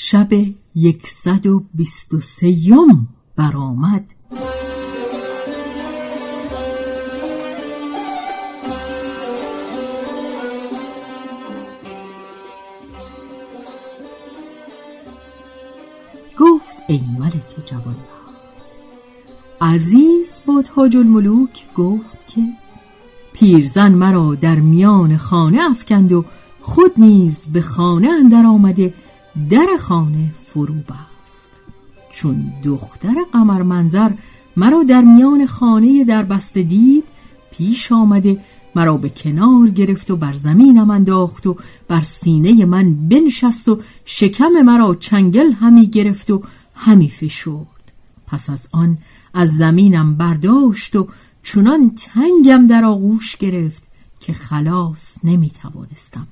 شب یکصد و بیست و سیم برآمد. گفت ای ملک جوان عزیز با تاج الملوک گفت که پیرزن مرا در میان خانه افکند و خود نیز به خانه اندر آمده در خانه فرو بست. چون دختر قمر منظر مرا در میان خانه در بسته دید پیش آمده مرا به کنار گرفت و بر زمینم انداخت و بر سینه من بنشست و شکم مرا چنگل همی گرفت و همی فشرد. پس از آن از زمینم برداشت و چونان تنگم در آغوش گرفت که خلاص نمی توانستم.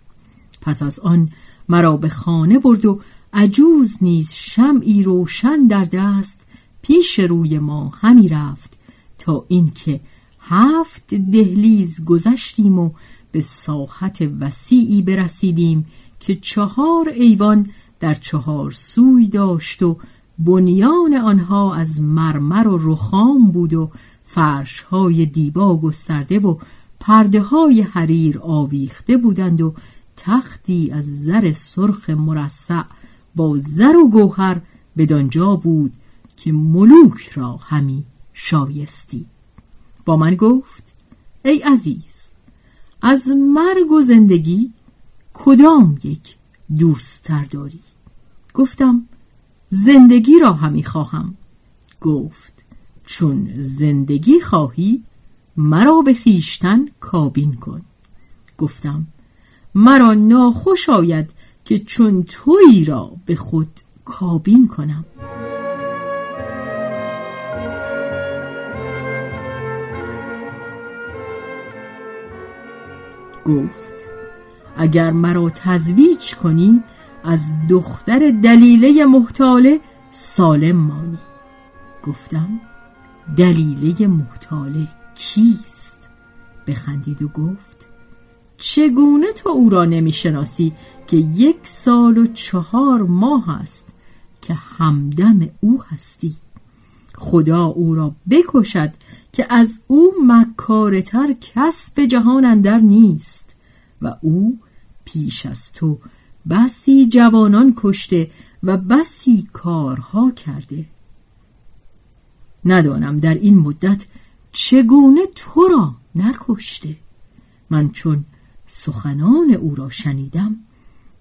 پس از آن مرا به خانه برد و عجوز نیز شمعی روشن در دست پیش روی ما همی رفت تا اینکه هفت دهلیز گذشتیم و به ساحت وسیعی برسیدیم که چهار ایوان در چهار سوی داشت و بنیان آنها از مرمر و رخام بود و فرشهای دیبا گسترده و پرده های حریر آویخته بودند و تختی از زر سرخ مرصع با زر و گوهر بدانجا بود که ملوک را همی شایستی. با من گفت ای عزیز از مرگ و زندگی کدام یک دوستتر داری؟ گفتم زندگی را همی خواهم. گفت چون زندگی خواهی مرا به خیشتن کابین کن. گفتم مرا ناخوش آید که چون تویی را به خود کابین کنم. گفت اگر مرا تزویج کنی از دختر دلیله محتاله سالم مانی. گفتم دلیله محتاله کیست؟ بخندید و گفت چگونه تو او را نمی‌شناسی که یک سال و چهار ماه است که همدم او هستی؟ خدا او را بکشد که از او مکارتر کس به جهان اندر نیست و او پیش از تو بسی جوانان کشته و بسی کارها کرده. ندانم در این مدت چگونه تو را نکشته. من چون سخنان او را شنیدم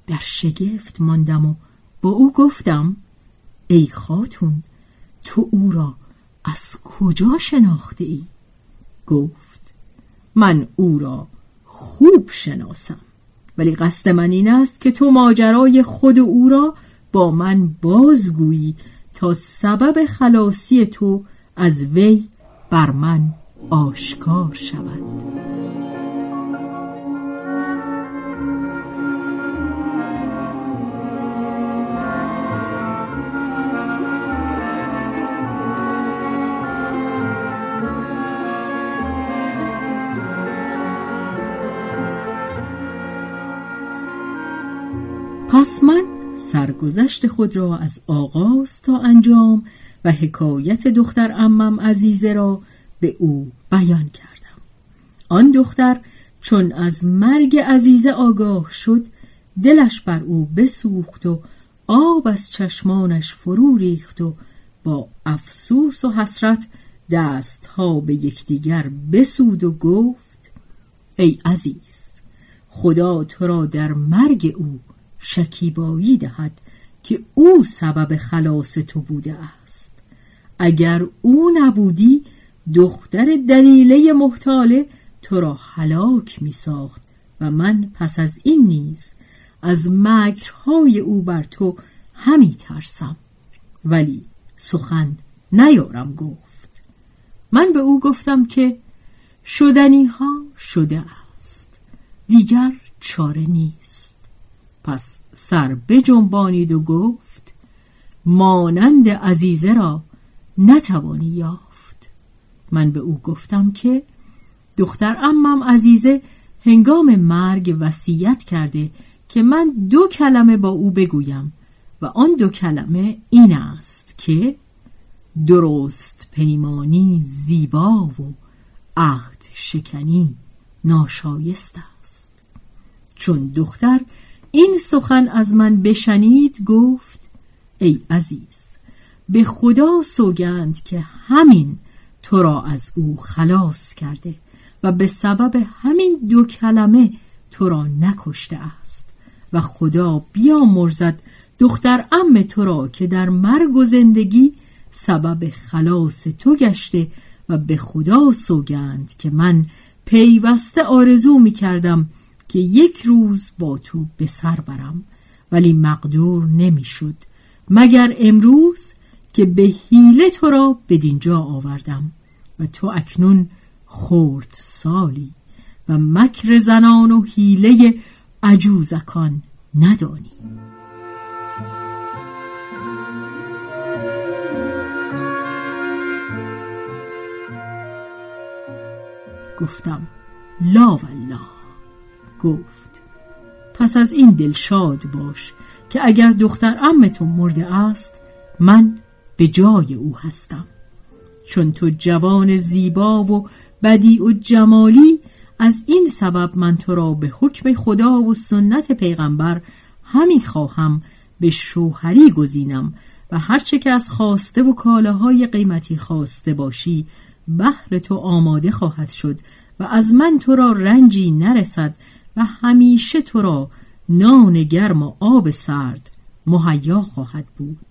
در شگفت ماندم و با او گفتم ای خاتون تو او را از کجا شناخته ای؟ گفت من او را خوب شناسم ولی قصد من این است که تو ماجرای خود او را با من بازگویی تا سبب خلاصی تو از وی بر من آشکار شود پس من سرگذشت خود را از آغاز تا انجام و حکایت دختر امم عزیزه را به او بیان کردم. آن دختر چون از مرگ عزیزه آگاه شد دلش بر او بسوخت و آب از چشمانش فرو ریخت و با افسوس و حسرت دستها به یکدیگر بسود و گفت ای عزیز خدا تو را در مرگ او شکیبایی دهد که او سبب خلاص تو بوده است. اگر او نبودی دختر دلیله محتاله تو را هلاک می ساخت و من پس از این نیز از مکرهای او بر تو همی ترسم. ولی سخن نیارم گفت. من به او گفتم که شدنی ها شده است. دیگر چاره نیست. پس سر بجنبانید و گفت مانند عزیزه را نتوانی یافت. من به او گفتم که دختر امم عزیزه هنگام مرگ وصیت کرده که من دو کلمه با او بگویم و آن دو کلمه این است که درست پیمانی زیبا و عهد شکنی ناشایست است. چون دختر این سخن از من بشنید گفت ای عزیز به خدا سوگند که همین تو را از او خلاص کرده و به سبب همین دو کلمه تو را نکشته است و خدا بیامرزد دختر ام تو را که در مرگ و زندگی سبب خلاص تو گشته و به خدا سوگند که من پیوسته آرزو می کردم که یک روز با تو به سر برم ولی مقدور نمی‌شد مگر امروز که به حیله تو را به دینجا آوردم و تو اکنون خورد سالی و مکر زنان و حیله عجوزکان ندانی. گفتم لا والله. گفت پس از این دل شاد باش که اگر دختر امتون مرده است من به جای او هستم. چون تو جوان زیبا و بدی و جمالی از این سبب من تو را به حکم خدا و سنت پیغمبر همی خواهم به شوهری گزینم و هرچه که از خواسته و کالاهای قیمتی خواسته باشی بهر تو آماده خواهد شد و از من تو را رنجی نرسد و همیشه تو را نان گرم و آب سرد مهیا خواهد بود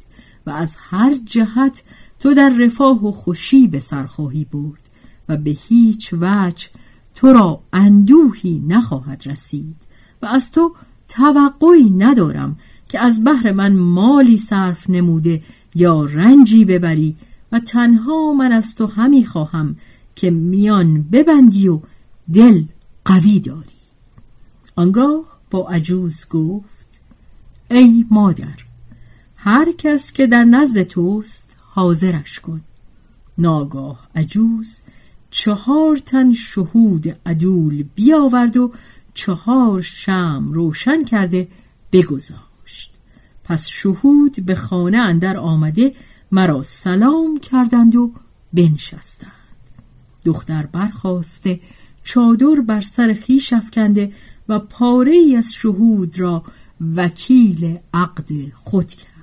و از هر جهت تو در رفاه و خوشی به سر خواهی برد و به هیچ وجه تو را اندوهی نخواهد رسید و از تو توقعی ندارم که از بحر من مالی صرف نموده یا رنجی ببری و تنها من از تو همی خواهم که میان ببندی و دل قوی داری. آنگاه با عجوز گفت ای مادر هر کس که در نزد توست حاضرش کن. ناگاه عجوز چهار تن شهود عدول بیاورد و چهار شم روشن کرده بگذاشت. پس شهود به خانه اندر آمده مرا سلام کردند و بنشستند. دختر برخواسته چادر بر سر خیش افکنده و پاره ای از شهود را وکیل عقد خود کرد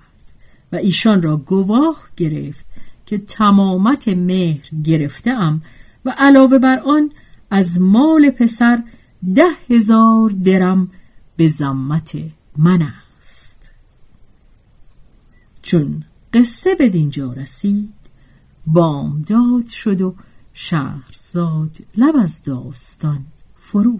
و ایشان را گواه گرفت که تمامت مهر گرفتم و علاوه بر آن از مال پسر ده هزار درم به زمت من است. چون قصه به دینجا رسید بامداد شد و شهرزاد لب از داستان فرو